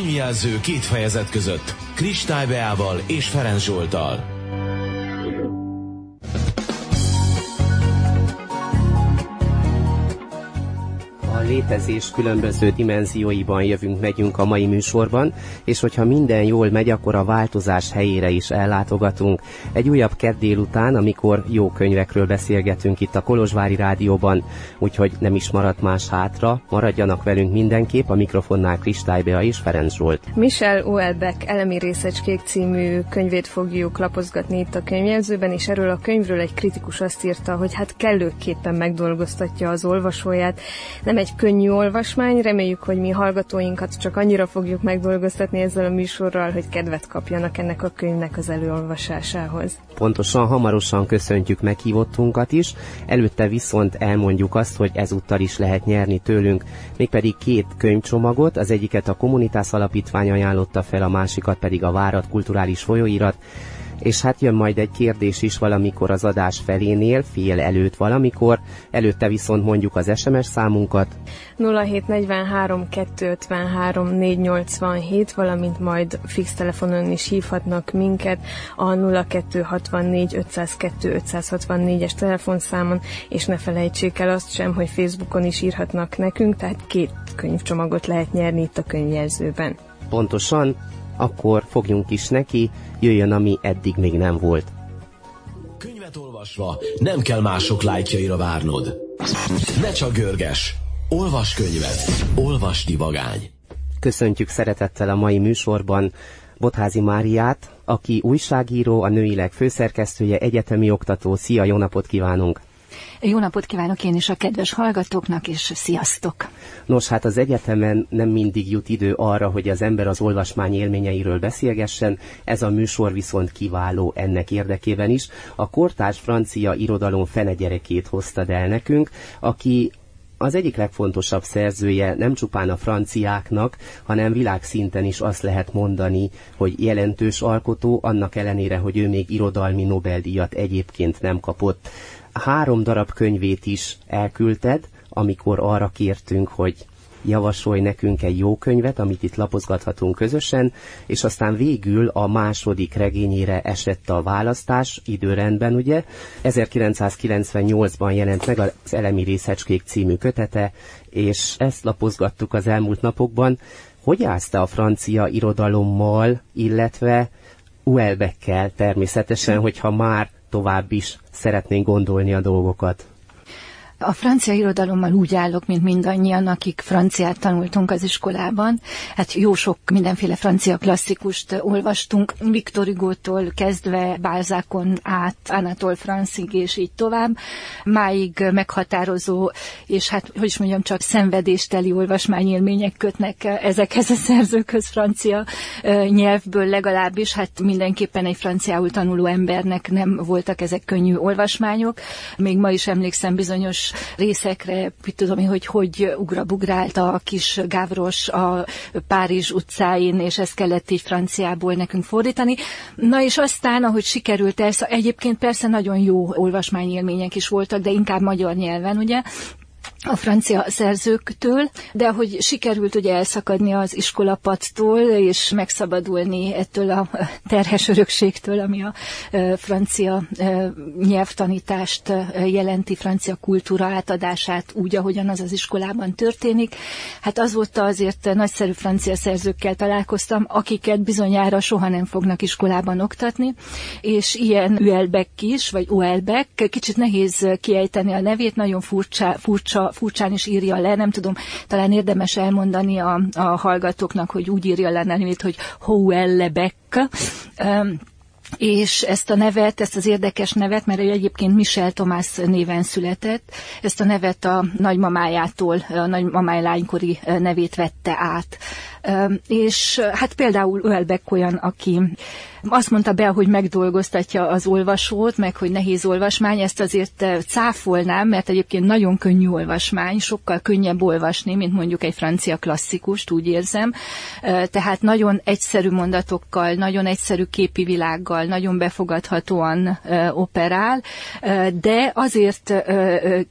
Könyvjelző két fejezet között Kristály és Ferenc Zsoltal. Létezés különböző dimenzióiban jövünk, megyünk a mai műsorban, és hogyha minden jól megy, akkor a változás helyére is ellátogatunk. Egy újabb kedd délután, amikor jó könyvekről beszélgetünk itt a Kolozsvári Rádióban, úgyhogy nem is maradt más hátra, maradjanak velünk mindenképp, a mikrofonnál Kristály és Ferenc Zsolt. Michel Uelbeck Elemi részecskék című könyvét fogjuk lapozgatni itt a könyvjelzőben, és erről a könyvről egy kritikus azt írta, hogy hát kellőképpen megdolgoztatja az olvasóját. Nem egy könnyű olvasmány, reméljük, hogy mi hallgatóinkat csak annyira fogjuk megdolgoztatni ezzel a műsorral, hogy kedvet kapjanak ennek a könyvnek az előolvasásához. Pontosan, hamarosan köszöntjük meghívottunkat is, előtte viszont elmondjuk azt, hogy ezúttal is lehet nyerni tőlünk, mégpedig két könyvcsomagot, az egyiket a Kommunitás Alapítvány ajánlotta fel, a másikat pedig a Várat Kulturális Folyóirat, és hát jön majd egy kérdés is valamikor az adás felénél, fél előtt valamikor, előtte viszont mondjuk az SMS számunkat. 0743 253 487, valamint majd fix telefonon is hívhatnak minket a 0264 502 564-es telefonszámon, és ne felejtsék el azt sem, hogy Facebookon is írhatnak nekünk, tehát két könyvcsomagot lehet nyerni itt a könyvjelzőben. Pontosan, akkor fogjunk is neki, jöjjön, ami eddig még nem volt. Könyvet olvasva nem kell mások lájkjaira várnod. Ne csak görges! Olvas könyvet! Olvasni vagány! Köszöntjük szeretettel a mai műsorban Botházi Máriát, aki újságíró, a nőileg főszerkesztője, egyetemi oktató. Szia, jó napot kívánunk! Jó napot kívánok én is a kedves hallgatóknak, és sziasztok! Nos, hát az egyetemen nem mindig jut idő arra, hogy az ember az olvasmány élményeiről beszélgessen, ez a műsor viszont kiváló ennek érdekében is. A kortárs francia irodalom fene gyerekét hoztad el nekünk, aki az egyik legfontosabb szerzője nem csupán a franciáknak, hanem világszinten is azt lehet mondani, hogy jelentős alkotó, annak ellenére, hogy ő még irodalmi Nobel-díjat egyébként nem kapott három darab könyvét is elküldted, amikor arra kértünk, hogy javasolj nekünk egy jó könyvet, amit itt lapozgathatunk közösen, és aztán végül a második regényére esett a választás, időrendben ugye. 1998-ban jelent meg az Elemi Részecskék című kötete, és ezt lapozgattuk az elmúlt napokban. Hogy állsz te a francia irodalommal, illetve Uelbekkel természetesen, hogyha már tovább is szeretnénk gondolni a dolgokat. A francia irodalommal úgy állok, mint mindannyian, akik franciát tanultunk az iskolában. Hát jó sok mindenféle francia klasszikust olvastunk, Victor Hugo-tól kezdve Balzacon át, Anatole Francig és így tovább. Máig meghatározó, és hát, hogy is mondjam, csak szenvedésteli olvasmányélmények kötnek ezekhez a szerzőkhöz francia nyelvből legalábbis. Hát mindenképpen egy franciául tanuló embernek nem voltak ezek könnyű olvasmányok. Még ma is emlékszem bizonyos részekre, mit tudom én, hogy hogy ugrabugrálta a kis Gávros a Párizs utcáin, és ezt kellett így franciából nekünk fordítani. Na és aztán, ahogy sikerült ez, egyébként persze nagyon jó olvasmányélmények is voltak, de inkább magyar nyelven, ugye, a francia szerzőktől, de hogy sikerült ugye elszakadni az iskolapadtól, és megszabadulni ettől a terhes örökségtől, ami a francia nyelvtanítást jelenti, francia kultúra átadását úgy, ahogyan az az iskolában történik. Hát azóta azért nagyszerű francia szerzőkkel találkoztam, akiket bizonyára soha nem fognak iskolában oktatni, és ilyen Uelbeck is, vagy Uelbeck, kicsit nehéz kiejteni a nevét, nagyon furcsa, furcsa furcsán is írja le, nem tudom, talán érdemes elmondani a, a hallgatóknak, hogy úgy írja le nevét, hogy Houellebek, és ezt a nevet, ezt az érdekes nevet, mert ő egyébként Michel Tomás néven született, ezt a nevet a nagymamájától, a nagymamáj lánykori nevét vette át. És hát például Ölbeck olyan, aki azt mondta be, hogy megdolgoztatja az olvasót, meg hogy nehéz olvasmány, ezt azért cáfolnám, mert egyébként nagyon könnyű olvasmány, sokkal könnyebb olvasni, mint mondjuk egy francia klasszikust, úgy érzem. Tehát nagyon egyszerű mondatokkal, nagyon egyszerű képi világgal, nagyon befogadhatóan operál, de azért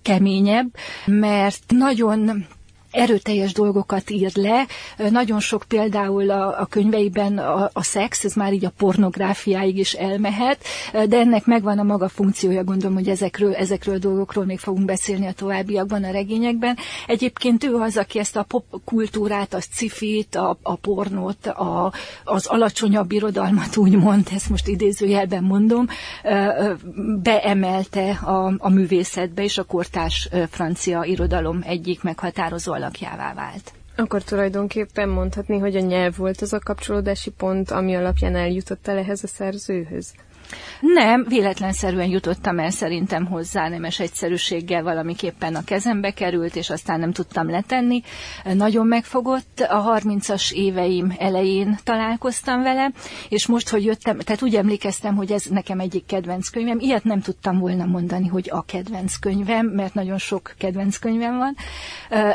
keményebb, mert nagyon erőteljes dolgokat ír le. Nagyon sok például a, a könyveiben a, a szex, ez már így a pornográfiáig is elmehet, de ennek megvan a maga funkciója, gondolom, hogy ezekről, ezekről a dolgokról még fogunk beszélni a továbbiakban, a regényekben. Egyébként ő az, aki ezt a popkultúrát, a cifit, a, a pornót, a, az alacsonyabb irodalmat úgymond, ezt most idézőjelben mondom, beemelte a, a művészetbe, és a kortárs francia irodalom egyik meghatározó alakjává vált. Akkor tulajdonképpen mondhatni, hogy a nyelv volt az a kapcsolódási pont, ami alapján eljutott el ehhez a szerzőhöz? Nem, véletlenszerűen jutottam el szerintem hozzá, nemes egyszerűséggel valamiképpen a kezembe került, és aztán nem tudtam letenni. Nagyon megfogott, a 30-as éveim elején találkoztam vele, és most, hogy jöttem, tehát úgy emlékeztem, hogy ez nekem egyik kedvenc könyvem, ilyet nem tudtam volna mondani, hogy a kedvenc könyvem, mert nagyon sok kedvenc könyvem van,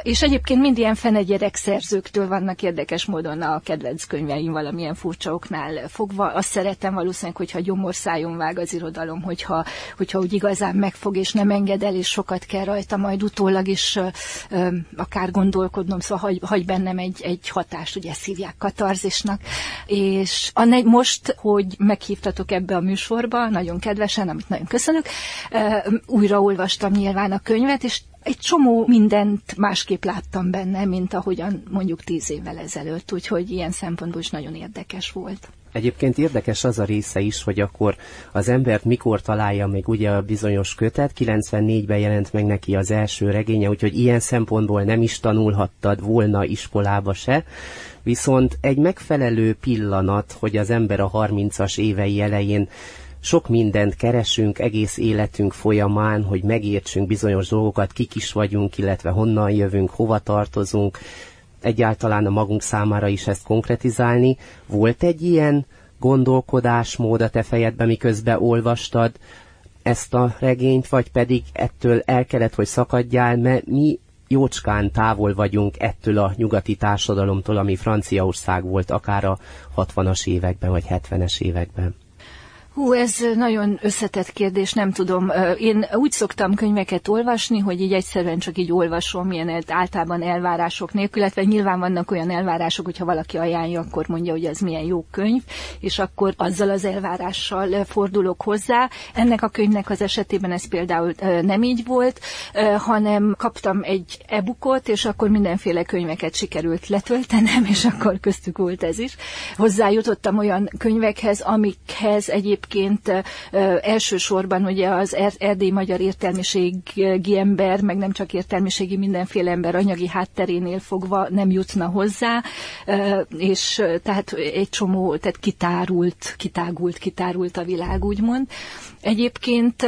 és egyébként mind ilyen fenegyerek szerzőktől vannak érdekes módon a kedvenc könyveim valamilyen furcsa oknál fogva. Azt szeretem valószínűleg, hogyha gyomor szájon vág az irodalom, hogyha, hogyha úgy igazán megfog, és nem enged el, és sokat kell rajta, majd utólag is ö, akár gondolkodnom, szóval hagy, hagy bennem egy, egy hatást, ugye szívják katarzisnak. És a ne, most, hogy meghívtatok ebbe a műsorba, nagyon kedvesen, amit nagyon köszönök, ö, újra olvastam nyilván a könyvet, és egy csomó mindent másképp láttam benne, mint ahogyan mondjuk tíz évvel ezelőtt, úgyhogy ilyen szempontból is nagyon érdekes volt. Egyébként érdekes az a része is, hogy akkor az embert mikor találja még ugye a bizonyos kötet, 94-ben jelent meg neki az első regénye, úgyhogy ilyen szempontból nem is tanulhattad volna iskolába se, viszont egy megfelelő pillanat, hogy az ember a 30-as évei elején sok mindent keresünk egész életünk folyamán, hogy megértsünk bizonyos dolgokat, kik is vagyunk, illetve honnan jövünk, hova tartozunk, egyáltalán a magunk számára is ezt konkretizálni. Volt egy ilyen gondolkodásmód a te fejedben, miközben olvastad ezt a regényt, vagy pedig ettől el kellett, hogy szakadjál, mert mi jócskán távol vagyunk ettől a nyugati társadalomtól, ami Franciaország volt akár a 60-as években, vagy 70-es években. Hú, ez nagyon összetett kérdés, nem tudom. Én úgy szoktam könyveket olvasni, hogy így egyszerűen csak így olvasom, ilyen általában elvárások nélkül, illetve nyilván vannak olyan elvárások, hogyha valaki ajánlja, akkor mondja, hogy ez milyen jó könyv, és akkor azzal az elvárással fordulok hozzá. Ennek a könyvnek az esetében ez például nem így volt, hanem kaptam egy e-bookot, és akkor mindenféle könyveket sikerült letöltenem, és akkor köztük volt ez is. Hozzájutottam olyan könyvekhez, amikhez egyéb egyébként elsősorban ugye az er-, erdély magyar értelmiségi ember, meg nem csak értelmiségi mindenféle ember anyagi hátterénél fogva nem jutna hozzá, és tehát egy csomó, tehát kitárult, kitágult, kitárult a világ, úgymond. Egyébként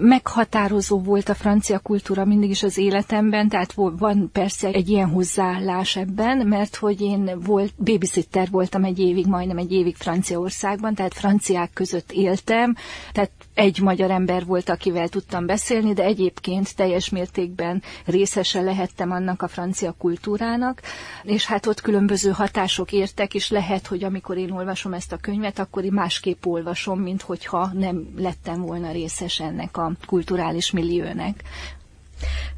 Meghatározó volt a francia kultúra mindig is az életemben, tehát van persze egy ilyen hozzáállás ebben, mert hogy én volt, babysitter voltam egy évig, majdnem egy évig Franciaországban, tehát franciák között éltem, tehát egy magyar ember volt, akivel tudtam beszélni, de egyébként teljes mértékben részese lehettem annak a francia kultúrának, és hát ott különböző hatások értek, és lehet, hogy amikor én olvasom ezt a könyvet, akkor én másképp olvasom, mint hogyha nem lettem volna részes ennek a kulturális milliónek.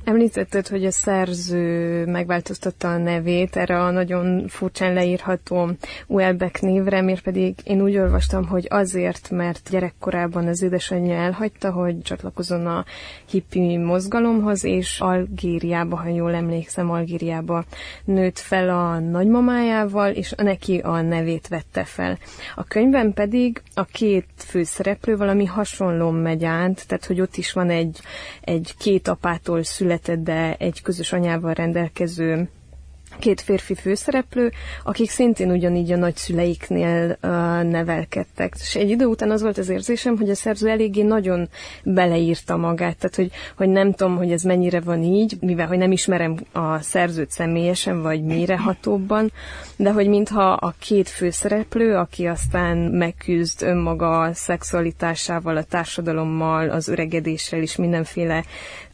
Említetted, hogy a szerző megváltoztatta a nevét erre a nagyon furcsán leírható Uelbeck névre, miért pedig én úgy olvastam, hogy azért, mert gyerekkorában az édesanyja elhagyta, hogy csatlakozon a hippi mozgalomhoz, és Algériába, ha jól emlékszem, Algériába nőtt fel a nagymamájával, és neki a nevét vette fel. A könyvben pedig a két főszereplő valami hasonló megy át, tehát hogy ott is van egy, egy két apától született született, de egy közös anyával rendelkező két férfi főszereplő, akik szintén ugyanígy a nagyszüleiknél uh, nevelkedtek. És egy idő után az volt az érzésem, hogy a szerző eléggé nagyon beleírta magát, tehát hogy, hogy nem tudom, hogy ez mennyire van így, mivel hogy nem ismerem a szerzőt személyesen, vagy mélyrehatóbban, de hogy mintha a két főszereplő, aki aztán megküzd önmaga szexualitásával, a társadalommal, az öregedéssel is mindenféle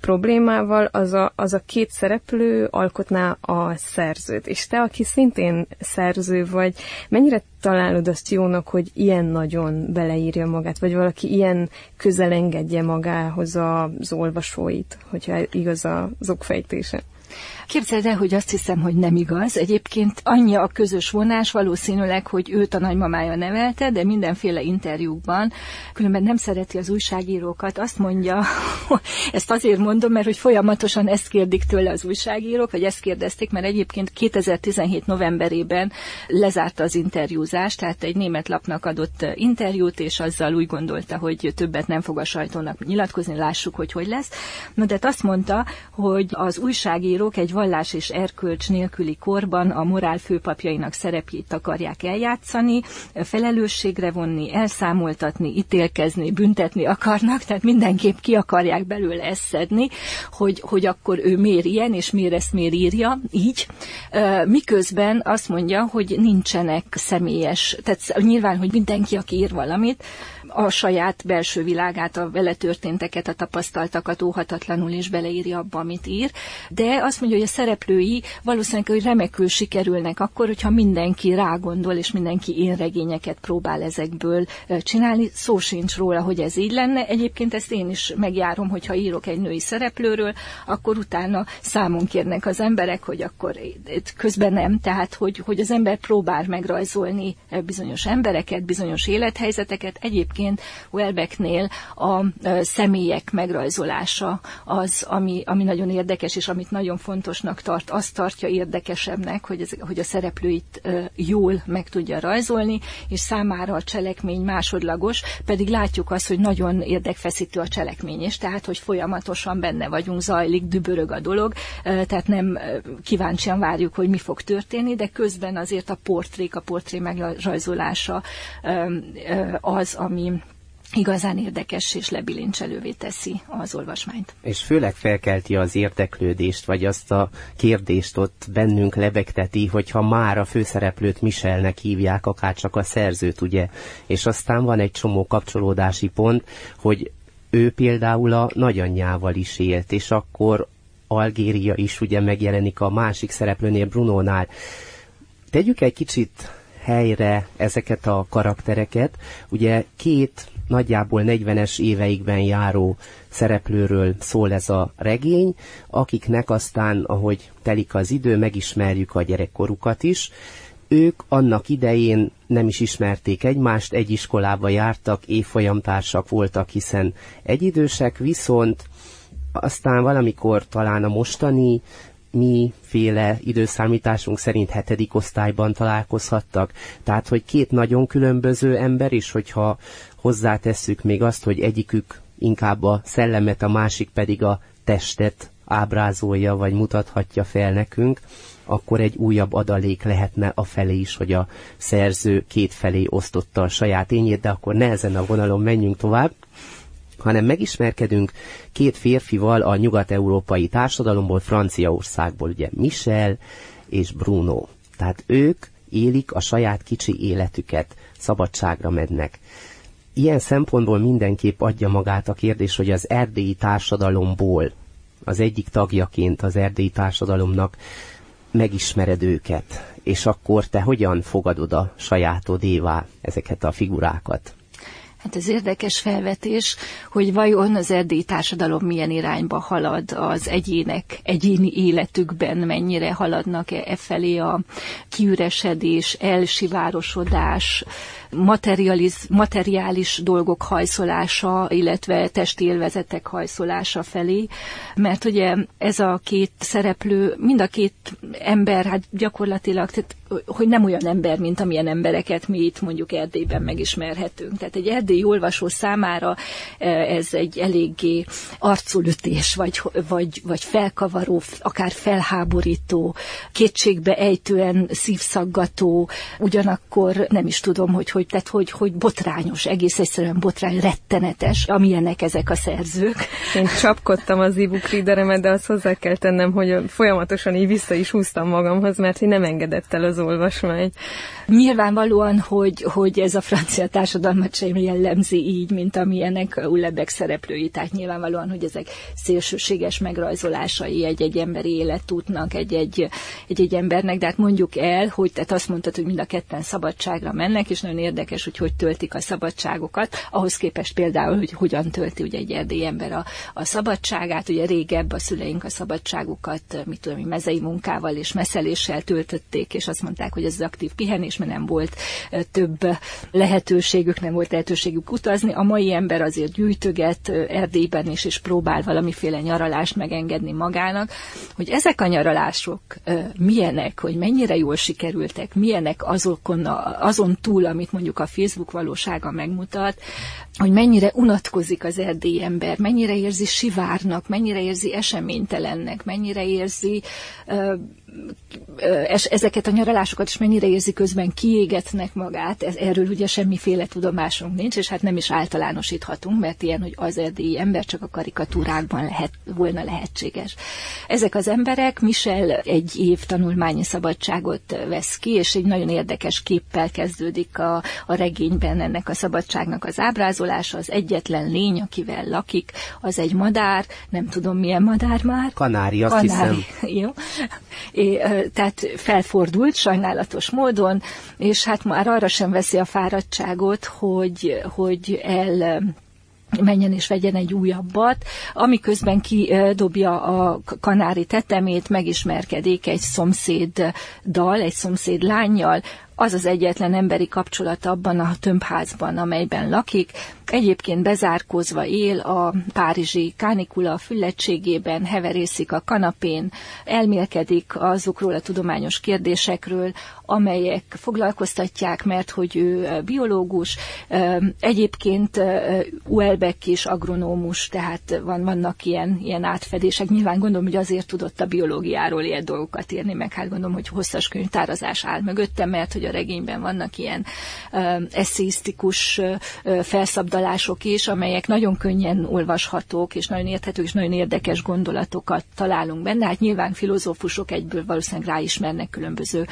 problémával, az a, az a két szereplő alkotná a szerzőt. És te, aki szintén szerző vagy, mennyire találod azt jónak, hogy ilyen nagyon beleírja magát, vagy valaki ilyen közel engedje magához az olvasóit, hogyha igaz az okfejtése? Képzeld el, hogy azt hiszem, hogy nem igaz. Egyébként annyi a közös vonás, valószínűleg, hogy őt a nagymamája nevelte, de mindenféle interjúkban, különben nem szereti az újságírókat, azt mondja, ezt azért mondom, mert hogy folyamatosan ezt kérdik tőle az újságírók, vagy ezt kérdezték, mert egyébként 2017 novemberében lezárta az interjúzást, tehát egy német lapnak adott interjút, és azzal úgy gondolta, hogy többet nem fog a sajtónak nyilatkozni, lássuk, hogy hogy lesz. Na, de azt mondta, hogy az újságírók egy vallás és erkölcs nélküli korban a morál főpapjainak szerepét akarják eljátszani, felelősségre vonni, elszámoltatni, ítélkezni, büntetni akarnak, tehát mindenképp ki akarják belőle ezt szedni, hogy, hogy akkor ő miért ilyen, és miért ezt miért írja, így. Miközben azt mondja, hogy nincsenek személyes, tehát nyilván, hogy mindenki, aki ír valamit, a saját belső világát, a vele történteket, a tapasztaltakat óhatatlanul is beleírja abba, amit ír, de azt mondja, hogy a szereplői valószínűleg, hogy remekül sikerülnek akkor, hogyha mindenki rágondol, és mindenki én regényeket próbál ezekből csinálni. Szó sincs róla, hogy ez így lenne. Egyébként ezt én is megjárom, hogyha írok egy női szereplőről, akkor utána számon kérnek az emberek, hogy akkor közben nem, tehát hogy, hogy az ember próbál megrajzolni bizonyos embereket, bizonyos élethelyzeteket, egyébként egyébként Welbecknél a személyek megrajzolása az, ami, ami nagyon érdekes, és amit nagyon fontosnak tart, azt tartja érdekesebbnek, hogy, ez, hogy a szereplőit jól meg tudja rajzolni, és számára a cselekmény másodlagos, pedig látjuk azt, hogy nagyon érdekfeszítő a cselekmény is, tehát, hogy folyamatosan benne vagyunk, zajlik, dübörög a dolog, tehát nem kíváncsian várjuk, hogy mi fog történni, de közben azért a portrék, a portré megrajzolása az, ami igazán érdekes és lebilincselővé teszi az olvasmányt. És főleg felkelti az érdeklődést, vagy azt a kérdést ott bennünk lebegteti, hogyha már a főszereplőt Michelnek hívják, akár csak a szerzőt, ugye. És aztán van egy csomó kapcsolódási pont, hogy ő például a nagyanyjával is élt, és akkor Algéria is ugye megjelenik a másik szereplőnél, Brunónál. Tegyük egy kicsit helyre ezeket a karaktereket. Ugye két nagyjából 40-es éveikben járó szereplőről szól ez a regény, akiknek aztán, ahogy telik az idő, megismerjük a gyerekkorukat is. Ők annak idején nem is ismerték egymást, egy iskolába jártak, évfolyamtársak voltak, hiszen egyidősek, viszont aztán valamikor talán a mostani mi féle időszámításunk szerint hetedik osztályban találkozhattak. Tehát, hogy két nagyon különböző ember, és hogyha hozzátesszük még azt, hogy egyikük inkább a szellemet, a másik pedig a testet ábrázolja, vagy mutathatja fel nekünk, akkor egy újabb adalék lehetne a felé is, hogy a szerző két felé osztotta a saját ényét, de akkor ne ezen a vonalon menjünk tovább hanem megismerkedünk két férfival a nyugat-európai társadalomból, Franciaországból, ugye Michel és Bruno. Tehát ők élik a saját kicsi életüket, szabadságra mennek. Ilyen szempontból mindenképp adja magát a kérdés, hogy az erdélyi társadalomból, az egyik tagjaként az erdélyi társadalomnak megismered őket, és akkor te hogyan fogadod a sajátodévá ezeket a figurákat? Hát ez érdekes felvetés, hogy vajon az erdélyi társadalom milyen irányba halad az egyének egyéni életükben, mennyire haladnak e, felé a kiüresedés, elsivárosodás, materializ, materiális dolgok hajszolása, illetve testi élvezetek hajszolása felé, mert ugye ez a két szereplő, mind a két ember, hát gyakorlatilag, tehát, hogy nem olyan ember, mint amilyen embereket mi itt mondjuk Erdélyben megismerhetünk. Tehát egy erdélyi olvasó számára e, ez egy eléggé arculütés, vagy, vagy, vagy felkavaró, akár felháborító, kétségbe ejtően szívszaggató, ugyanakkor nem is tudom, hogy hogy, tehát hogy, hogy botrányos, egész egyszerűen botrány, rettenetes, amilyenek ezek a szerzők. Én csapkodtam az e-book readeremet, de azt hozzá kell tennem, hogy folyamatosan így vissza is húztam magamhoz, mert hogy nem engedett el az az olvasmány. Nyilvánvalóan, hogy, hogy ez a francia társadalmat sem jellemzi így, mint amilyenek Ullebek szereplői, tehát nyilvánvalóan, hogy ezek szélsőséges megrajzolásai egy-egy emberi életútnak, egy-egy, egy-egy embernek, de hát mondjuk el, hogy tehát azt mondtad, hogy mind a ketten szabadságra mennek, és nagyon érdekes, hogy hogy töltik a szabadságokat, ahhoz képest például, hogy hogyan tölti ugye egy erdélyi ember a, a szabadságát, ugye régebb a szüleink a szabadságukat, mit tudom, mezei munkával és messzeléssel töltötték, és azt mondták, hogy ez az aktív pihenés, mert nem volt több lehetőségük, nem volt lehetőségük utazni. A mai ember azért gyűjtöget Erdélyben is, és próbál valamiféle nyaralást megengedni magának, hogy ezek a nyaralások milyenek, hogy mennyire jól sikerültek, milyenek azokon azon túl, amit mondjuk a Facebook valósága megmutat, hogy mennyire unatkozik az erdélyi ember, mennyire érzi sivárnak, mennyire érzi eseménytelennek, mennyire érzi ezeket a nyaralásokat is mennyire érzi közben kiégetnek magát, ez, erről ugye semmiféle tudomásunk nincs, és hát nem is általánosíthatunk, mert ilyen, hogy az erdélyi ember csak a karikatúrákban lehet, volna lehetséges. Ezek az emberek, Michel egy év tanulmányi szabadságot vesz ki, és egy nagyon érdekes képpel kezdődik a, a regényben ennek a szabadságnak az ábrázolása, az egyetlen lény, akivel lakik, az egy madár, nem tudom milyen madár már. Kanári, azt Kanári, hiszem. Jó é, tehát felfordult sajnálatos módon, és hát már arra sem veszi a fáradtságot, hogy, hogy el menjen és vegyen egy újabbat, amiközben kidobja a kanári tetemét, megismerkedik egy szomszéddal, egy szomszéd lányjal, az az egyetlen emberi kapcsolat abban a tömbházban, amelyben lakik, Egyébként bezárkózva él a párizsi kánikula füllettségében, heverészik a kanapén, elmélkedik azokról a tudományos kérdésekről, amelyek foglalkoztatják, mert hogy ő biológus, egyébként Uelbeck is agronómus, tehát van, vannak ilyen, ilyen átfedések. Nyilván gondolom, hogy azért tudott a biológiáról ilyen dolgokat írni, meg hát gondolom, hogy hosszas könyvtárazás áll mögötte, mert hogy a regényben vannak ilyen eszéisztikus felszabdalások, is, amelyek nagyon könnyen olvashatók, és nagyon érthetők, és nagyon érdekes gondolatokat találunk benne. Hát nyilván filozófusok egyből valószínűleg ráismernek különböző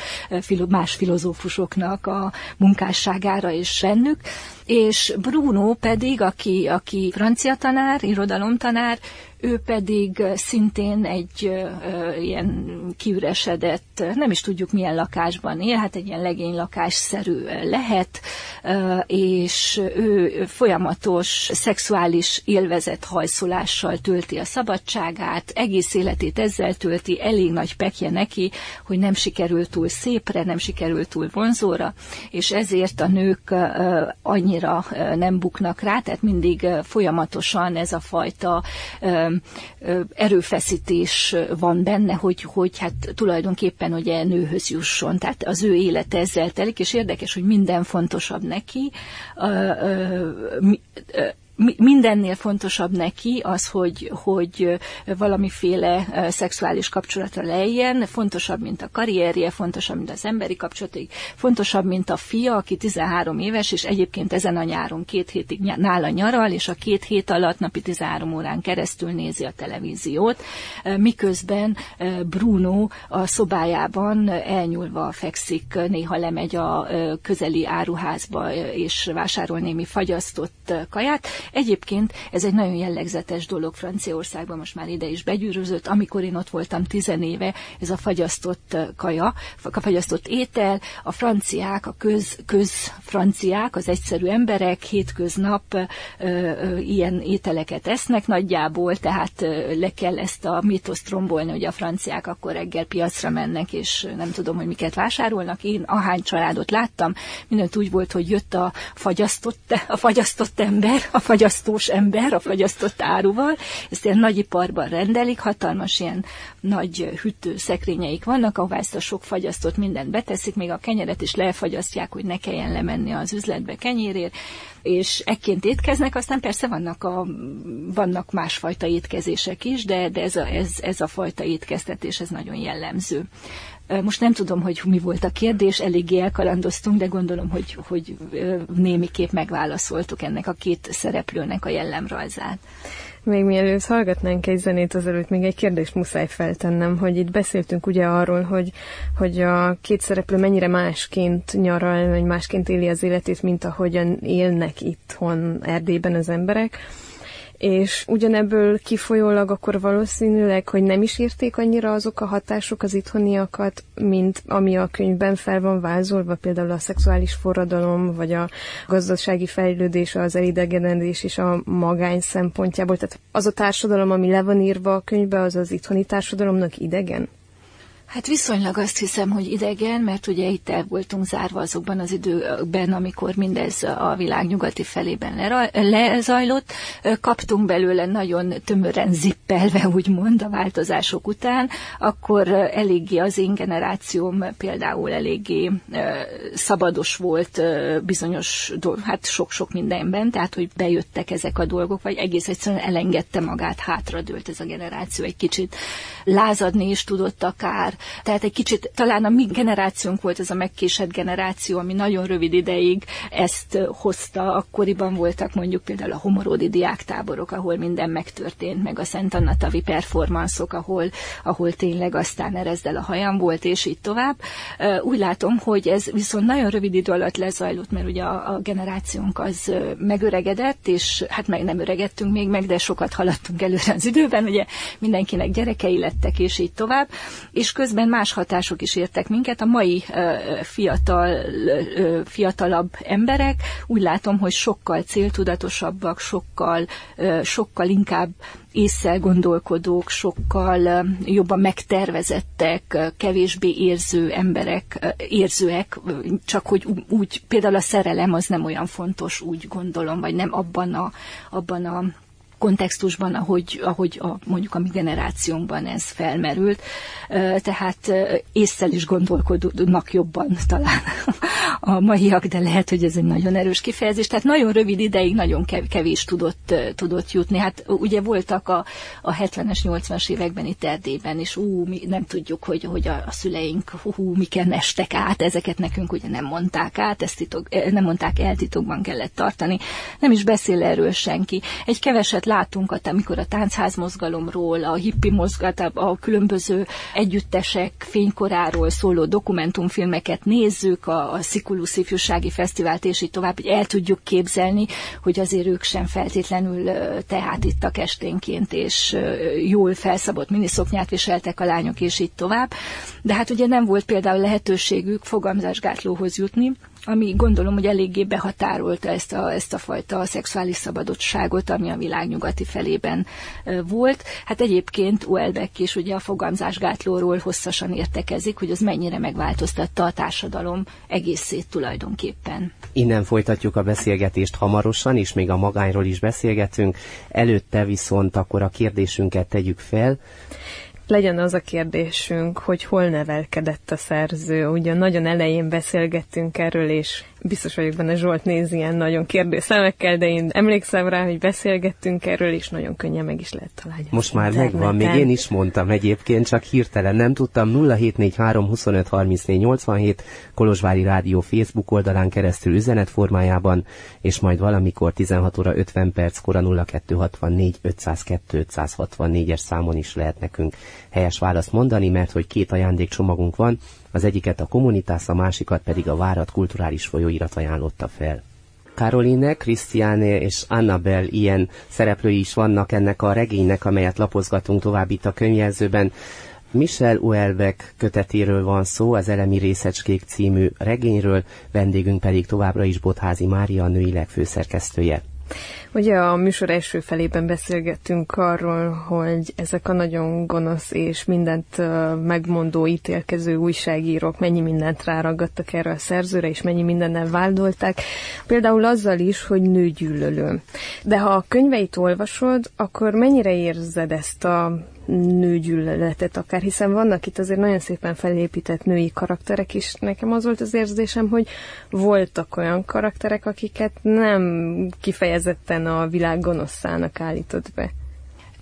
más filozófusoknak a munkásságára és bennük. És Bruno pedig, aki, aki francia tanár, irodalomtanár, ő pedig szintén egy ö, ilyen kiüresedett, nem is tudjuk milyen lakásban él, hát egy ilyen legény lakásszerű lehet, ö, és ő folyamatos szexuális élvezet hajszolással tölti a szabadságát, egész életét ezzel tölti, elég nagy pekje neki, hogy nem sikerült túl szépre, nem sikerült túl vonzóra, és ezért a nők ö, annyira nem buknak rá, tehát mindig folyamatosan ez a fajta erőfeszítés van benne, hogy, hogy hát tulajdonképpen ugye nőhöz jusson. Tehát az ő élete ezzel telik, és érdekes, hogy minden fontosabb neki mindennél fontosabb neki az, hogy, hogy valamiféle szexuális kapcsolatra lejjen, fontosabb, mint a karrierje, fontosabb, mint az emberi kapcsolatig, fontosabb, mint a fia, aki 13 éves, és egyébként ezen a nyáron két hétig nála nyaral, és a két hét alatt napi 13 órán keresztül nézi a televíziót, miközben Bruno a szobájában elnyúlva fekszik, néha lemegy a közeli áruházba, és vásárol némi fagyasztott kaját, Egyébként ez egy nagyon jellegzetes dolog Franciaországban, most már ide is begyűrözött. Amikor én ott voltam tizenéve, ez a fagyasztott kaja, a fagyasztott étel, a franciák, a köz, közfranciák, az egyszerű emberek hétköznap ö, ö, ilyen ételeket esznek nagyjából, tehát ö, le kell ezt a mitoszt rombolni, hogy a franciák akkor reggel piacra mennek, és nem tudom, hogy miket vásárolnak. Én ahány családot láttam, mindent úgy volt, hogy jött a fagyasztott, a fagyasztott ember, a fagyasztott fagyasztós ember a fagyasztott áruval, ezt ilyen nagyiparban rendelik, hatalmas ilyen nagy hűtő szekrényeik vannak, ahová ezt a sok fagyasztott mindent beteszik, még a kenyeret is lefagyasztják, hogy ne kelljen lemenni az üzletbe kenyérért, és ekként étkeznek, aztán persze vannak, a, vannak másfajta étkezések is, de, de ez, a, ez, ez a fajta étkeztetés, ez nagyon jellemző. Most nem tudom, hogy mi volt a kérdés, eléggé elkalandoztunk, de gondolom, hogy, hogy némiképp megválaszoltuk ennek a két szereplőnek a jellemrajzát. Még mielőtt hallgatnánk egy zenét, azelőtt még egy kérdést muszáj feltennem, hogy itt beszéltünk ugye arról, hogy, hogy a két szereplő mennyire másként nyaral, vagy másként éli az életét, mint ahogyan élnek itthon Erdélyben az emberek és ugyanebből kifolyólag akkor valószínűleg, hogy nem is érték annyira azok a hatások az itthoniakat, mint ami a könyvben fel van vázolva, például a szexuális forradalom, vagy a gazdasági fejlődés, az elidegenedés és a magány szempontjából. Tehát az a társadalom, ami le van írva a könyvbe, az az itthoni társadalomnak idegen? Hát viszonylag azt hiszem, hogy idegen, mert ugye itt el voltunk zárva azokban az időkben, amikor mindez a világ nyugati felében lezajlott. Kaptunk belőle nagyon tömören zippelve, úgymond, a változások után, akkor eléggé az én generációm például eléggé szabados volt bizonyos, hát sok-sok mindenben, tehát hogy bejöttek ezek a dolgok, vagy egész egyszerűen elengedte magát, hátradőlt ez a generáció egy kicsit. Lázadni is tudott akár, tehát egy kicsit talán a mi generációnk volt ez a megkésett generáció, ami nagyon rövid ideig ezt hozta. Akkoriban voltak mondjuk például a homoródi diáktáborok, ahol minden megtörtént, meg a Szent Anna Tavi performanszok, ahol, ahol tényleg aztán erezdel a hajam volt, és így tovább. Úgy látom, hogy ez viszont nagyon rövid idő alatt lezajlott, mert ugye a, a generációnk az megöregedett, és hát meg nem öregedtünk még meg, de sokat haladtunk előre az időben, ugye mindenkinek gyerekei lettek, és így tovább. És közben más hatások is értek minket. A mai fiatal, fiatalabb emberek úgy látom, hogy sokkal céltudatosabbak, sokkal, sokkal inkább észszel gondolkodók, sokkal jobban megtervezettek, kevésbé érző emberek, érzőek, csak hogy úgy, például a szerelem az nem olyan fontos, úgy gondolom, vagy nem abban a, abban a kontextusban, ahogy, ahogy a, mondjuk a mi generációnkban ez felmerült. Tehát észszel is gondolkodnak jobban talán a maiak, de lehet, hogy ez egy nagyon erős kifejezés. Tehát nagyon rövid ideig nagyon kevés tudott, tudott jutni. Hát ugye voltak a, a 70-es, 80-as években itt Erdélyben, és ú, mi nem tudjuk, hogy, hogy a, a szüleink hú, miken estek át, ezeket nekünk ugye nem mondták át, ezt titok, nem mondták el, titokban kellett tartani. Nem is beszél erről senki. Egy keveset látunk, amikor a táncházmozgalomról, a hippi mozgat, a különböző együttesek fénykoráról szóló dokumentumfilmeket nézzük, a, a Szikulus ifjúsági fesztivált, és így tovább, hogy el tudjuk képzelni, hogy azért ők sem feltétlenül tehát ittak esténként, és jól felszabott miniszoknyát viseltek a lányok, és így tovább. De hát ugye nem volt például lehetőségük fogamzásgátlóhoz jutni, ami gondolom, hogy eléggé behatárolta ezt a, ezt a fajta szexuális szabadottságot, ami a világ nyugati felében volt. Hát egyébként Uelbeck is ugye a fogamzásgátlóról hosszasan értekezik, hogy az mennyire megváltoztatta a társadalom egészét tulajdonképpen. Innen folytatjuk a beszélgetést hamarosan, és még a magányról is beszélgetünk. Előtte viszont akkor a kérdésünket tegyük fel legyen az a kérdésünk, hogy hol nevelkedett a szerző. Ugye nagyon elején beszélgettünk erről, és biztos vagyok benne, Zsolt néz ilyen nagyon kérdő szemekkel, de én emlékszem rá, hogy beszélgettünk erről, és nagyon könnyen meg is lehet találni. Most már interneten. megvan, még én is mondtam egyébként, csak hirtelen nem tudtam. 0743 25 34 87 Kolozsvári Rádió Facebook oldalán keresztül üzenet formájában, és majd valamikor 16 óra 50 perc kora 0264 502 564-es számon is lehet nekünk helyes választ mondani, mert hogy két ajándékcsomagunk van, az egyiket a kommunitás, a másikat pedig a Várat kulturális folyóirat ajánlotta fel. Caroline, Christiane és Annabel ilyen szereplői is vannak ennek a regénynek, amelyet lapozgatunk tovább itt a könyvjelzőben. Michel Uelbeck kötetéről van szó, az Elemi Részecskék című regényről, vendégünk pedig továbbra is Botházi Mária, a női legfőszerkesztője. Ugye a műsor első felében beszélgettünk arról, hogy ezek a nagyon gonosz és mindent megmondó, ítélkező újságírók mennyi mindent ráragadtak erre a szerzőre, és mennyi mindennel váldolták. Például azzal is, hogy nőgyűlölő. De ha a könyveit olvasod, akkor mennyire érzed ezt a nőgyűlöletet akár, hiszen vannak itt azért nagyon szépen felépített női karakterek is. Nekem az volt az érzésem, hogy voltak olyan karakterek, akiket nem kifejezetten a világ gonoszának állított be.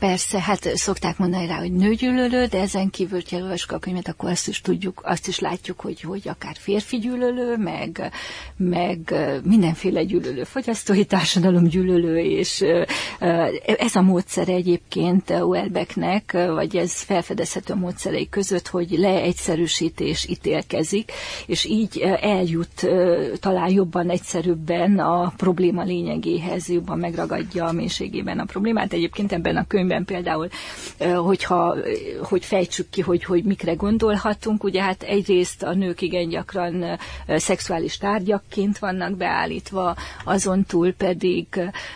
Persze, hát szokták mondani rá, hogy nőgyűlölő, de ezen kívül, ha elolvasjuk a könyvet, akkor azt is tudjuk, azt is látjuk, hogy, hogy akár férfi gyűlölő, meg, meg mindenféle gyűlölő, fogyasztói társadalom gyűlölő, és ez a módszer egyébként Welbecknek, vagy ez felfedezhető a módszerei között, hogy leegyszerűsítés ítélkezik, és így eljut talán jobban, egyszerűbben a probléma lényegéhez, jobban megragadja a mélységében a problémát. Egyébként ebben a könyvben például, hogyha, hogy fejtsük ki, hogy, hogy mikre gondolhatunk, ugye hát egyrészt a nők igen gyakran szexuális tárgyakként vannak beállítva, azon túl pedig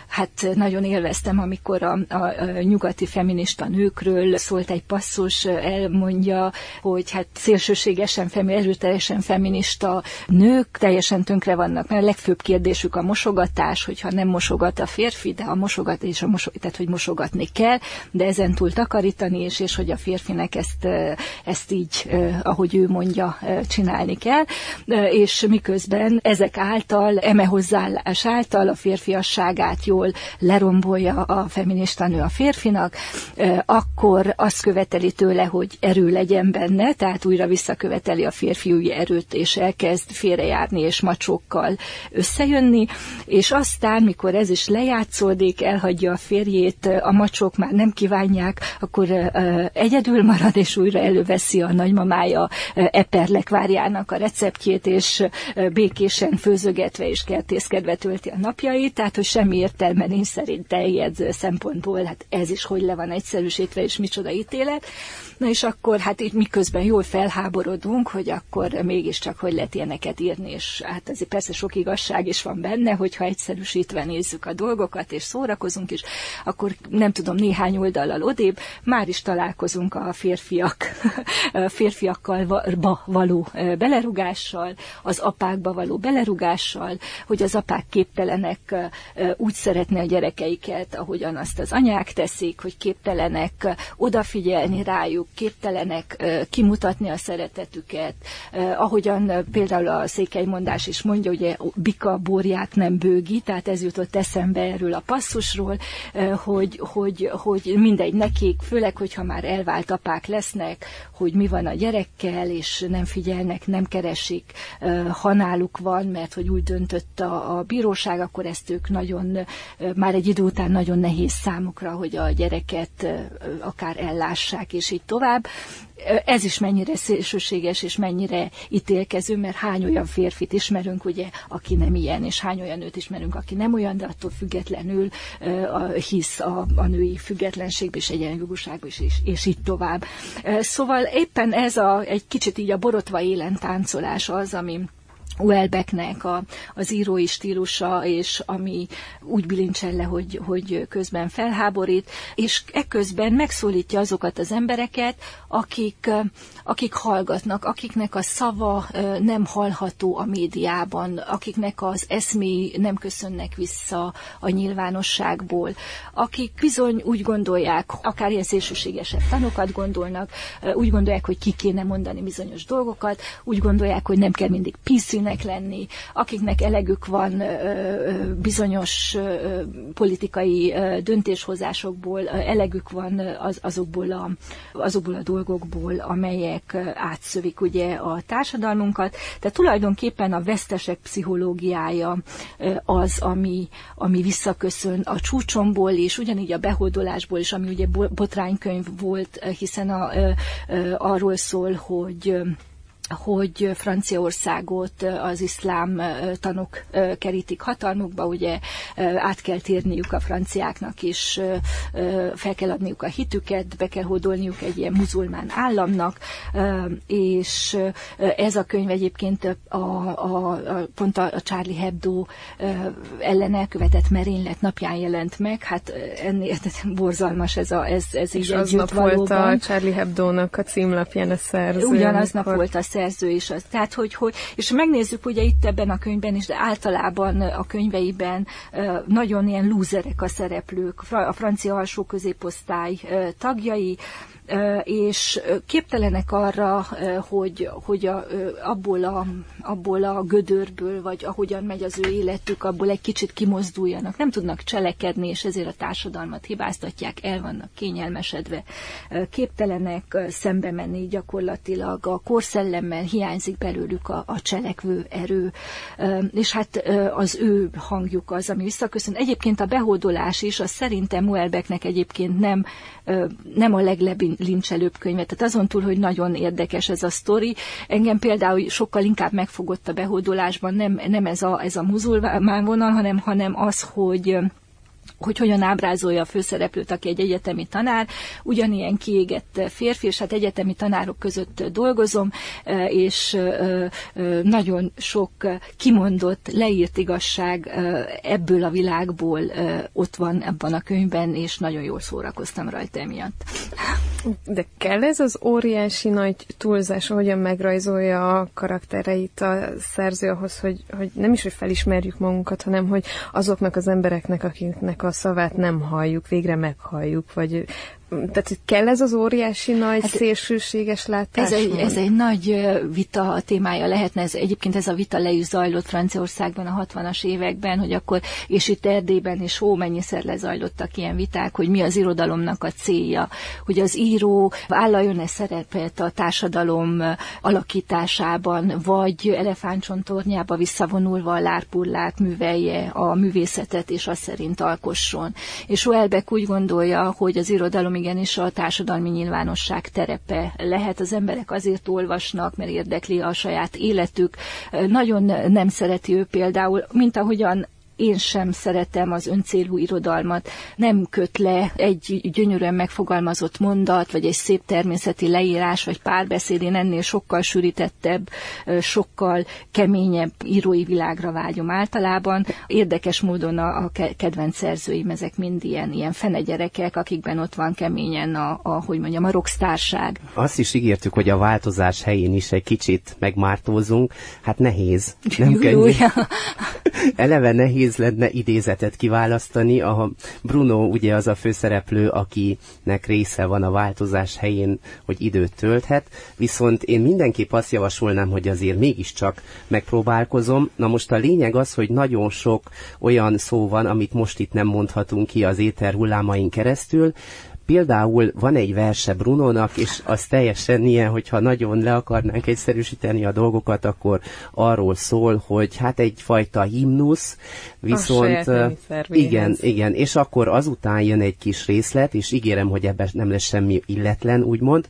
hát nagyon élveztem, amikor a, a, a nyugati feminista nőkről szólt egy passzus, elmondja, hogy hát szélsőségesen, femi, erőteljesen feminista nők teljesen tönkre vannak, mert a legfőbb kérdésük a mosogatás, hogyha nem mosogat a férfi, de a mosogat, és a mosog, tehát hogy mosogatni kell, de ezen túl takarítani, és, és hogy a férfinek ezt, ezt így, ahogy ő mondja, csinálni kell, és miközben ezek által, eme hozzáállás által a férfiasságát jól lerombolja a feminista nő a férfinak, akkor azt követeli tőle, hogy erő legyen benne, tehát újra visszaköveteli a férfiúi erőt, és elkezd félrejárni és macsókkal összejönni, és aztán, mikor ez is lejátszódik, elhagyja a férjét, a macsók már nem kívánják, akkor egyedül marad, és újra előveszi a nagymamája eperlekvárjának a receptjét, és békésen főzögetve és kertészkedve tölti a napjait, tehát hogy semmi értelme nincs szerint teljed szempontból, hát ez is hogy le van egyszerűsítve, és micsoda ítélet. Na és akkor hát így miközben jól felháborodunk, hogy akkor mégiscsak hogy lehet ilyeneket írni, és hát azért persze sok igazság is van benne, hogyha egyszerűsítve nézzük a dolgokat, és szórakozunk is, akkor nem tudom, néhány oldallal odébb már is találkozunk a férfiak, férfiakkal való belerugással, az apákba való belerugással, hogy az apák képtelenek úgy szeretni a gyerekeiket, ahogyan azt az anyák teszik, hogy képtelenek odafigyelni rájuk, képtelenek kimutatni a szeretetüket, ahogyan például a székely mondás is mondja, ugye bika borját nem bőgi, tehát ez jutott eszembe erről a passzusról, hogy, hogy, hogy mindegy nekik, főleg, hogyha már elvált apák lesznek, hogy mi van a gyerekkel, és nem figyelnek, nem keresik, ha náluk van, mert hogy úgy döntött a, a bíróság, akkor ezt ők nagyon, már egy idő után nagyon nehéz számukra, hogy a gyereket akár ellássák, és így tovább ez is mennyire szélsőséges és mennyire ítélkező, mert hány olyan férfit ismerünk, ugye, aki nem ilyen, és hány olyan nőt ismerünk, aki nem olyan, de attól függetlenül hisz a, a női függetlenségbe és egyenjogúságba is, és, és így tovább. Szóval éppen ez a, egy kicsit így a borotva élen táncolás az, ami Welbecknek a, az írói stílusa, és ami úgy bilincsel le, hogy, hogy közben felháborít, és ekközben megszólítja azokat az embereket, akik, akik hallgatnak, akiknek a szava nem hallható a médiában, akiknek az eszméi nem köszönnek vissza a nyilvánosságból, akik bizony úgy gondolják, akár ilyen szélsőségesebb tanokat gondolnak, úgy gondolják, hogy ki kéne mondani bizonyos dolgokat, úgy gondolják, hogy nem kell mindig piszűnek lenni, akiknek elegük van bizonyos politikai döntéshozásokból, elegük van az, azokból, a, azokból a dolgokból, amelyek átszövik ugye a társadalmunkat. Tehát tulajdonképpen a vesztesek pszichológiája az, ami, ami visszaköszön a csúcsomból is, ugyanígy a behódolásból is, ami ugye botránykönyv volt, hiszen a, arról szól, hogy hogy Franciaországot az iszlám tanok kerítik hatalmukba, ugye át kell térniük a franciáknak is, fel kell adniuk a hitüket, be kell hódolniuk egy ilyen muzulmán államnak, és ez a könyv egyébként a, a, a, pont a Charlie Hebdo ellen elkövetett merénylet napján jelent meg, hát ennél borzalmas ez, a, ez, ez és így aznap volt a Charlie Hebdo-nak a címlapján a szerző. Ugyanaznap volt a szerző szerző is az. Tehát, hogy, hogy, és megnézzük ugye itt ebben a könyvben is, de általában a könyveiben nagyon ilyen lúzerek a szereplők, a francia alsó középosztály tagjai, és képtelenek arra, hogy, hogy a, abból, a, abból a gödörből, vagy ahogyan megy az ő életük, abból egy kicsit kimozduljanak. Nem tudnak cselekedni, és ezért a társadalmat hibáztatják, el vannak kényelmesedve. Képtelenek szembe menni gyakorlatilag a korszellemmel, hiányzik belőlük a, a cselekvő erő, és hát az ő hangjuk az, ami visszaköszön. Egyébként a behódolás is, az szerintem Muelbeknek egyébként nem, nem a leglincselőbb könyve. Tehát azon túl, hogy nagyon érdekes ez a sztori, engem például sokkal inkább megfogott a behódolásban nem, nem ez a, ez a muzulmán vonal, hanem, hanem az, hogy hogy hogyan ábrázolja a főszereplőt, aki egy egyetemi tanár, ugyanilyen kiégett férfi, és hát egyetemi tanárok között dolgozom, és nagyon sok kimondott, leírt igazság ebből a világból ott van ebben a könyvben, és nagyon jól szórakoztam rajta emiatt. De kell ez az óriási nagy túlzás, hogyan megrajzolja a karaktereit a szerző ahhoz, hogy, hogy nem is, hogy felismerjük magunkat, hanem hogy azoknak az embereknek, akiknek a szavát nem halljuk, végre meghalljuk, vagy tehát kell ez az óriási nagy hát, szélsőséges látás? Ez egy, ez egy nagy vita témája lehetne, ez, egyébként ez a vita le is zajlott Franciaországban a 60-as években, hogy akkor, és itt Erdélyben is hó mennyiszer lezajlottak ilyen viták, hogy mi az irodalomnak a célja, hogy az író vállaljon-e szerepet a társadalom alakításában, vagy elefántcsontornyába visszavonulva a lárpullát művelje a művészetet, és azt szerint alkosson. És Welbeck úgy gondolja, hogy az irodalom igenis a társadalmi nyilvánosság terepe lehet. Az emberek azért olvasnak, mert érdekli a saját életük. Nagyon nem szereti ő például, mint ahogyan én sem szeretem az öncélú irodalmat, nem köt le egy gyönyörűen megfogalmazott mondat, vagy egy szép természeti leírás, vagy párbeszéd, én ennél sokkal sűrítettebb, sokkal keményebb írói világra vágyom általában. Érdekes módon a, a kedvenc szerzőim, ezek mind ilyen, ilyen fenegyerekek, akikben ott van keményen a, a hogy mondjam, a rockstárság. Azt is ígértük, hogy a változás helyén is egy kicsit megmártózunk. Hát nehéz. Nem könnyű. Eleve nehéz nehéz lenne idézetet kiválasztani. A Bruno ugye az a főszereplő, akinek része van a változás helyén, hogy időt tölthet, viszont én mindenképp azt javasolnám, hogy azért mégiscsak megpróbálkozom. Na most a lényeg az, hogy nagyon sok olyan szó van, amit most itt nem mondhatunk ki az éter hullámain keresztül, Például van egy verse Brunónak, és az teljesen ilyen, hogyha nagyon le akarnánk egyszerűsíteni a dolgokat, akkor arról szól, hogy hát egyfajta himnusz, viszont igen, igen, és akkor azután jön egy kis részlet, és ígérem, hogy ebben nem lesz semmi illetlen, úgymond,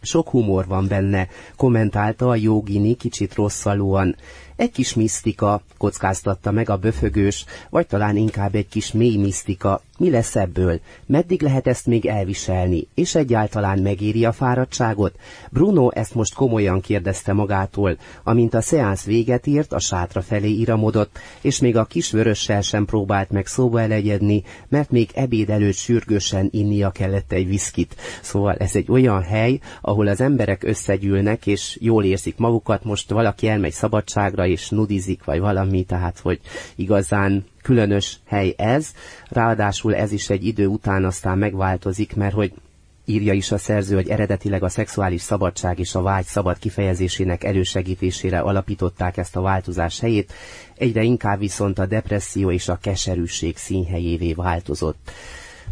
sok humor van benne, kommentálta a jogini kicsit rosszalúan. Egy kis misztika, kockáztatta meg a böfögős, vagy talán inkább egy kis mély misztika, mi lesz ebből? Meddig lehet ezt még elviselni? És egyáltalán megéri a fáradtságot? Bruno ezt most komolyan kérdezte magától, amint a szeánsz véget ért, a sátra felé iramodott, és még a kis vörössel sem próbált meg szóba elegyedni, mert még ebéd előtt sürgősen innia kellett egy viszkit. Szóval ez egy olyan hely, ahol az emberek összegyűlnek, és jól érzik magukat, most valaki elmegy szabadságra, és nudizik, vagy valami, tehát hogy igazán különös hely ez, ráadásul ez is egy idő után aztán megváltozik, mert hogy írja is a szerző, hogy eredetileg a szexuális szabadság és a vágy szabad kifejezésének elősegítésére alapították ezt a változás helyét, egyre inkább viszont a depresszió és a keserűség színhelyévé változott.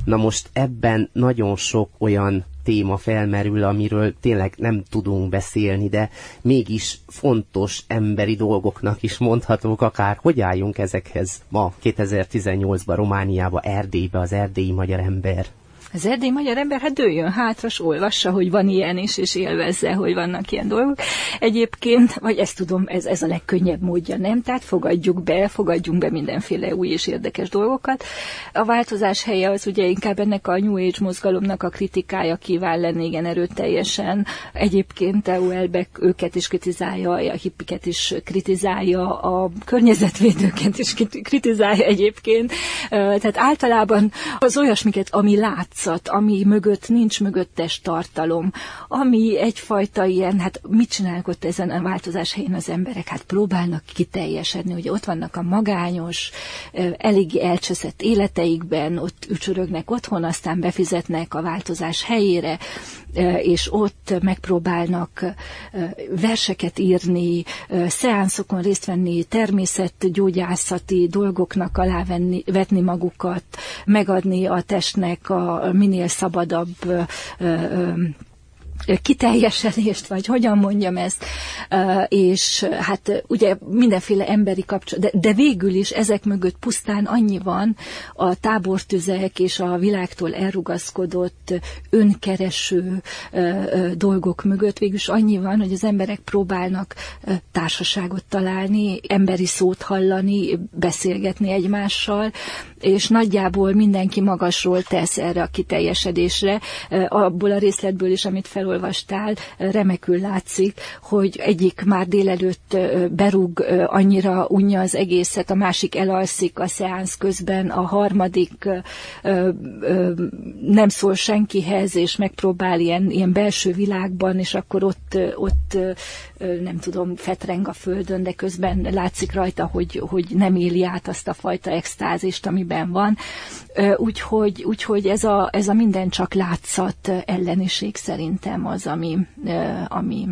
Na most ebben nagyon sok olyan téma felmerül, amiről tényleg nem tudunk beszélni, de mégis fontos emberi dolgoknak is mondhatók akár, hogy álljunk ezekhez ma 2018-ban Romániába, Erdélybe az erdélyi magyar ember. Az erdély magyar ember, hát dőljön hátra, s olvassa, hogy van ilyen is, és élvezze, hogy vannak ilyen dolgok. Egyébként, vagy ezt tudom, ez, ez a legkönnyebb módja, nem? Tehát fogadjuk be, fogadjunk be mindenféle új és érdekes dolgokat. A változás helye az ugye inkább ennek a New Age mozgalomnak a kritikája kíván lenni igen erőteljesen. Egyébként Elbeck őket is kritizálja, a hippiket is kritizálja, a környezetvédőket is kritizálja egyébként. Tehát általában az olyasmiket, ami látsz, látszat, ami mögött nincs mögöttes tartalom, ami egyfajta ilyen, hát mit csinálnak ott ezen a változás helyén az emberek? Hát próbálnak kiteljesedni, hogy ott vannak a magányos, elég elcseszett életeikben, ott ücsörögnek otthon, aztán befizetnek a változás helyére, és ott megpróbálnak verseket írni, szeánszokon részt venni, természetgyógyászati dolgoknak alávenni, vetni magukat, megadni a testnek a minél szabadabb kiteljesedést, vagy hogyan mondjam ezt, és hát ugye mindenféle emberi kapcsolat, de, de végül is ezek mögött pusztán annyi van a tábortüzek és a világtól elrugaszkodott önkereső dolgok mögött, végül is annyi van, hogy az emberek próbálnak társaságot találni, emberi szót hallani, beszélgetni egymással, és nagyjából mindenki magasról tesz erre a kiteljesedésre, abból a részletből is, amit fel felolvastál, remekül látszik, hogy egyik már délelőtt berúg, annyira unja az egészet, a másik elalszik a szeánsz közben, a harmadik nem szól senkihez, és megpróbál ilyen, ilyen belső világban, és akkor ott, ott nem tudom, fetreng a földön, de közben látszik rajta, hogy, hogy nem éli át azt a fajta extázist, amiben van. Úgyhogy, úgyhogy ez, a, ez a minden csak látszat elleniség szerintem az, ami, ami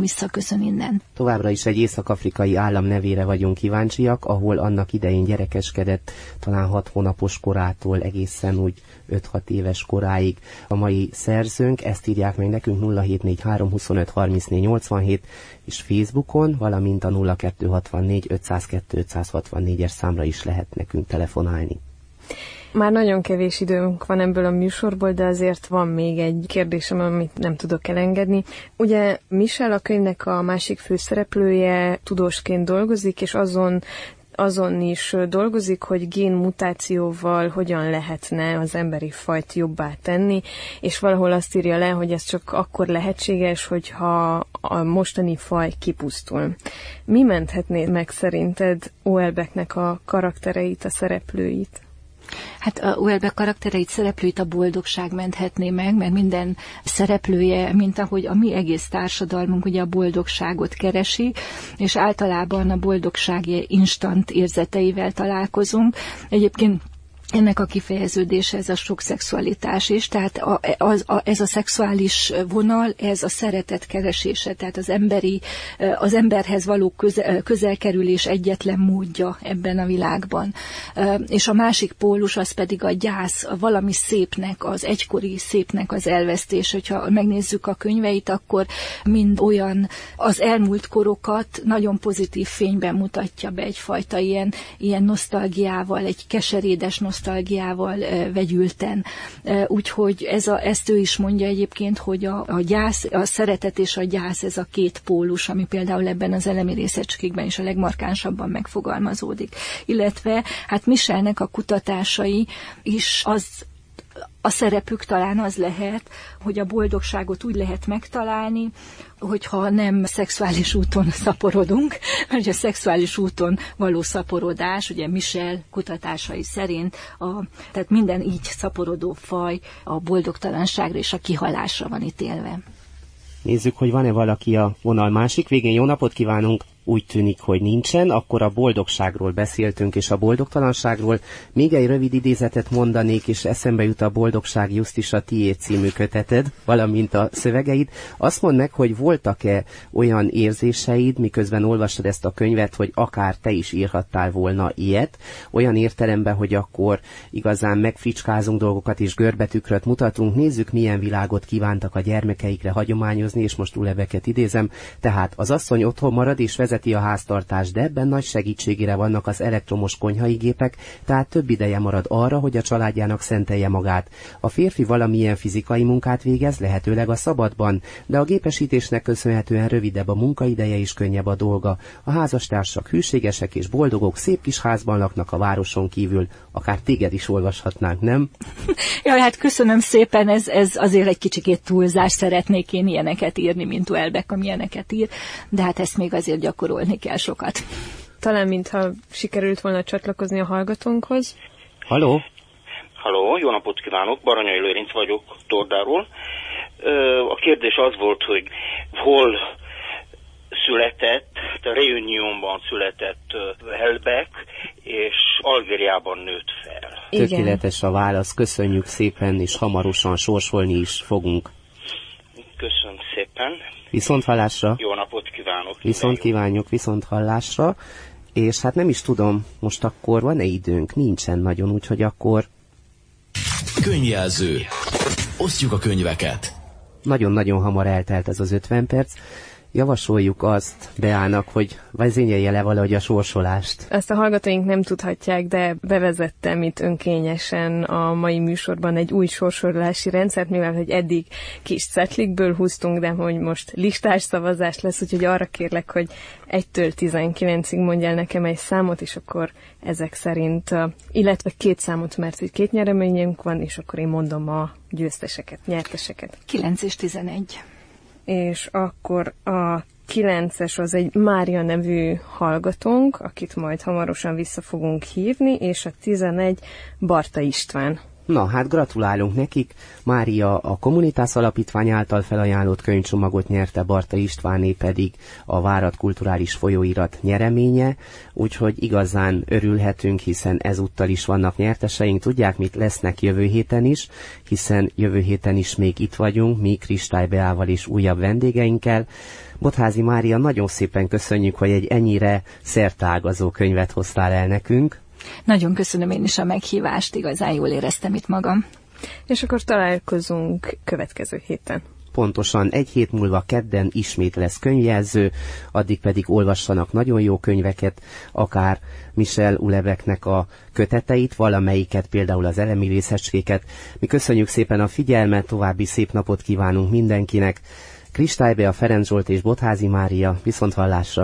visszaköszön innen. Továbbra is egy észak-afrikai állam nevére vagyunk kíváncsiak, ahol annak idején gyerekeskedett, talán 6 hónapos korától egészen úgy 5-6 éves koráig a mai szerzőnk. Ezt írják meg nekünk 0743 25 34 87 és Facebookon, valamint a 0264 502 564-es számra is lehet nekünk telefonálni. Már nagyon kevés időnk van ebből a műsorból, de azért van még egy kérdésem, amit nem tudok elengedni. Ugye Michel a könyvnek a másik főszereplője tudósként dolgozik, és azon azon is dolgozik, hogy génmutációval hogyan lehetne az emberi fajt jobbá tenni, és valahol azt írja le, hogy ez csak akkor lehetséges, hogyha a mostani faj kipusztul. Mi menthetné meg szerinted Oelbecknek a karaktereit, a szereplőit? Hát a Uelbe karaktereit, szereplőit a boldogság menthetné meg, mert minden szereplője, mint ahogy a mi egész társadalmunk ugye a boldogságot keresi, és általában a boldogság instant érzeteivel találkozunk. Egyébként ennek a kifejeződése ez a sok szexualitás is, tehát a, az, a, ez a szexuális vonal, ez a szeretet keresése, tehát az emberi, az emberhez való közel, közelkerülés egyetlen módja ebben a világban. És a másik pólus az pedig a gyász, a valami szépnek, az egykori szépnek az elvesztés. Hogyha megnézzük a könyveit, akkor mind olyan az elmúlt korokat nagyon pozitív fényben mutatja be egyfajta ilyen, ilyen nosztalgiával, egy keserédes nosztalgiával, nosztalgiával vegyülten. Úgyhogy ez a, ezt ő is mondja egyébként, hogy a, a gyász, a szeretet és a gyász ez a két pólus, ami például ebben az elemi részecskékben is a legmarkánsabban megfogalmazódik. Illetve hát Michelnek a kutatásai is az a szerepük talán az lehet, hogy a boldogságot úgy lehet megtalálni, hogyha nem szexuális úton szaporodunk, mert a szexuális úton való szaporodás, ugye Michel kutatásai szerint, a, tehát minden így szaporodó faj a boldogtalanságra és a kihalásra van ítélve. Nézzük, hogy van-e valaki a vonal másik végén. Jó napot kívánunk! Úgy tűnik, hogy nincsen, akkor a boldogságról beszéltünk, és a boldogtalanságról. Még egy rövid idézetet mondanék, és eszembe jut a Boldogság Justis a tié című köteted, valamint a szövegeid. Azt mondd meg, hogy voltak-e olyan érzéseid, miközben olvastad ezt a könyvet, hogy akár te is írhattál volna ilyet, olyan értelemben, hogy akkor igazán megfricskázunk dolgokat és görbetükröt mutatunk, nézzük, milyen világot kívántak a gyermekeikre hagyományozni, és most uleveket idézem, tehát az asszony otthon marad és vezet vezeti a háztartást, de ebben nagy segítségére vannak az elektromos konyhai gépek, tehát több ideje marad arra, hogy a családjának szentelje magát. A férfi valamilyen fizikai munkát végez, lehetőleg a szabadban, de a gépesítésnek köszönhetően rövidebb a munkaideje és könnyebb a dolga. A házastársak hűségesek és boldogok, szép kis házban laknak a városon kívül. Akár téged is olvashatnánk, nem? Jaj, hát köszönöm szépen, ez, ez azért egy kicsikét túlzás, szeretnék én ilyeneket írni, mint Uelbeck, amilyeneket ír, de hát ezt még azért gyakorlatilag gyakorolni kell sokat. Talán mintha sikerült volna csatlakozni a hallgatónkhoz. Haló? Halló, jó napot kívánok, Baranyai Lőrinc vagyok Tordáról. A kérdés az volt, hogy hol született, a Reunionban született Helbeck, és Algériában nőtt fel. Igen. Tökéletes a válasz, köszönjük szépen, és hamarosan sorsolni is fogunk. Köszönöm szépen. Viszont hallásra. Jó napot kívánok. Viszont kívánjuk, viszont hallásra. És hát nem is tudom, most akkor van-e időnk? Nincsen nagyon, úgyhogy akkor... Könyvjelző. Osztjuk a könyveket. Nagyon-nagyon hamar eltelt ez az 50 perc javasoljuk azt Beának, hogy vezényelje le valahogy a sorsolást. Ezt a hallgatóink nem tudhatják, de bevezettem itt önkényesen a mai műsorban egy új sorsolási rendszert, mivel hogy eddig kis cetlikből húztunk, de hogy most listás szavazás lesz, úgyhogy arra kérlek, hogy 1-től 19-ig mondjál nekem egy számot, és akkor ezek szerint, illetve két számot, mert hogy két nyereményünk van, és akkor én mondom a győzteseket, nyerteseket. 9 és 11 és akkor a 9-es az egy Mária nevű hallgatónk, akit majd hamarosan vissza fogunk hívni, és a 11 Barta István. Na, hát gratulálunk nekik. Mária a Kommunitás Alapítvány által felajánlott könyvcsomagot nyerte, Barta Istváné pedig a Várat Kulturális Folyóirat nyereménye, úgyhogy igazán örülhetünk, hiszen ezúttal is vannak nyerteseink. Tudják, mit lesznek jövő héten is, hiszen jövő héten is még itt vagyunk, mi Kristály Beával és újabb vendégeinkkel. Botházi Mária, nagyon szépen köszönjük, hogy egy ennyire szertágazó könyvet hoztál el nekünk. Nagyon köszönöm én is a meghívást, igazán jól éreztem itt magam. És akkor találkozunk következő héten. Pontosan egy hét múlva kedden ismét lesz könyvjelző, addig pedig olvassanak nagyon jó könyveket, akár Michel Uleveknek a köteteit, valamelyiket, például az elemi részecskéket. Mi köszönjük szépen a figyelmet, további szép napot kívánunk mindenkinek. Kristálybe a Ferenc Zsolt és Botházi Mária, viszont hallásra!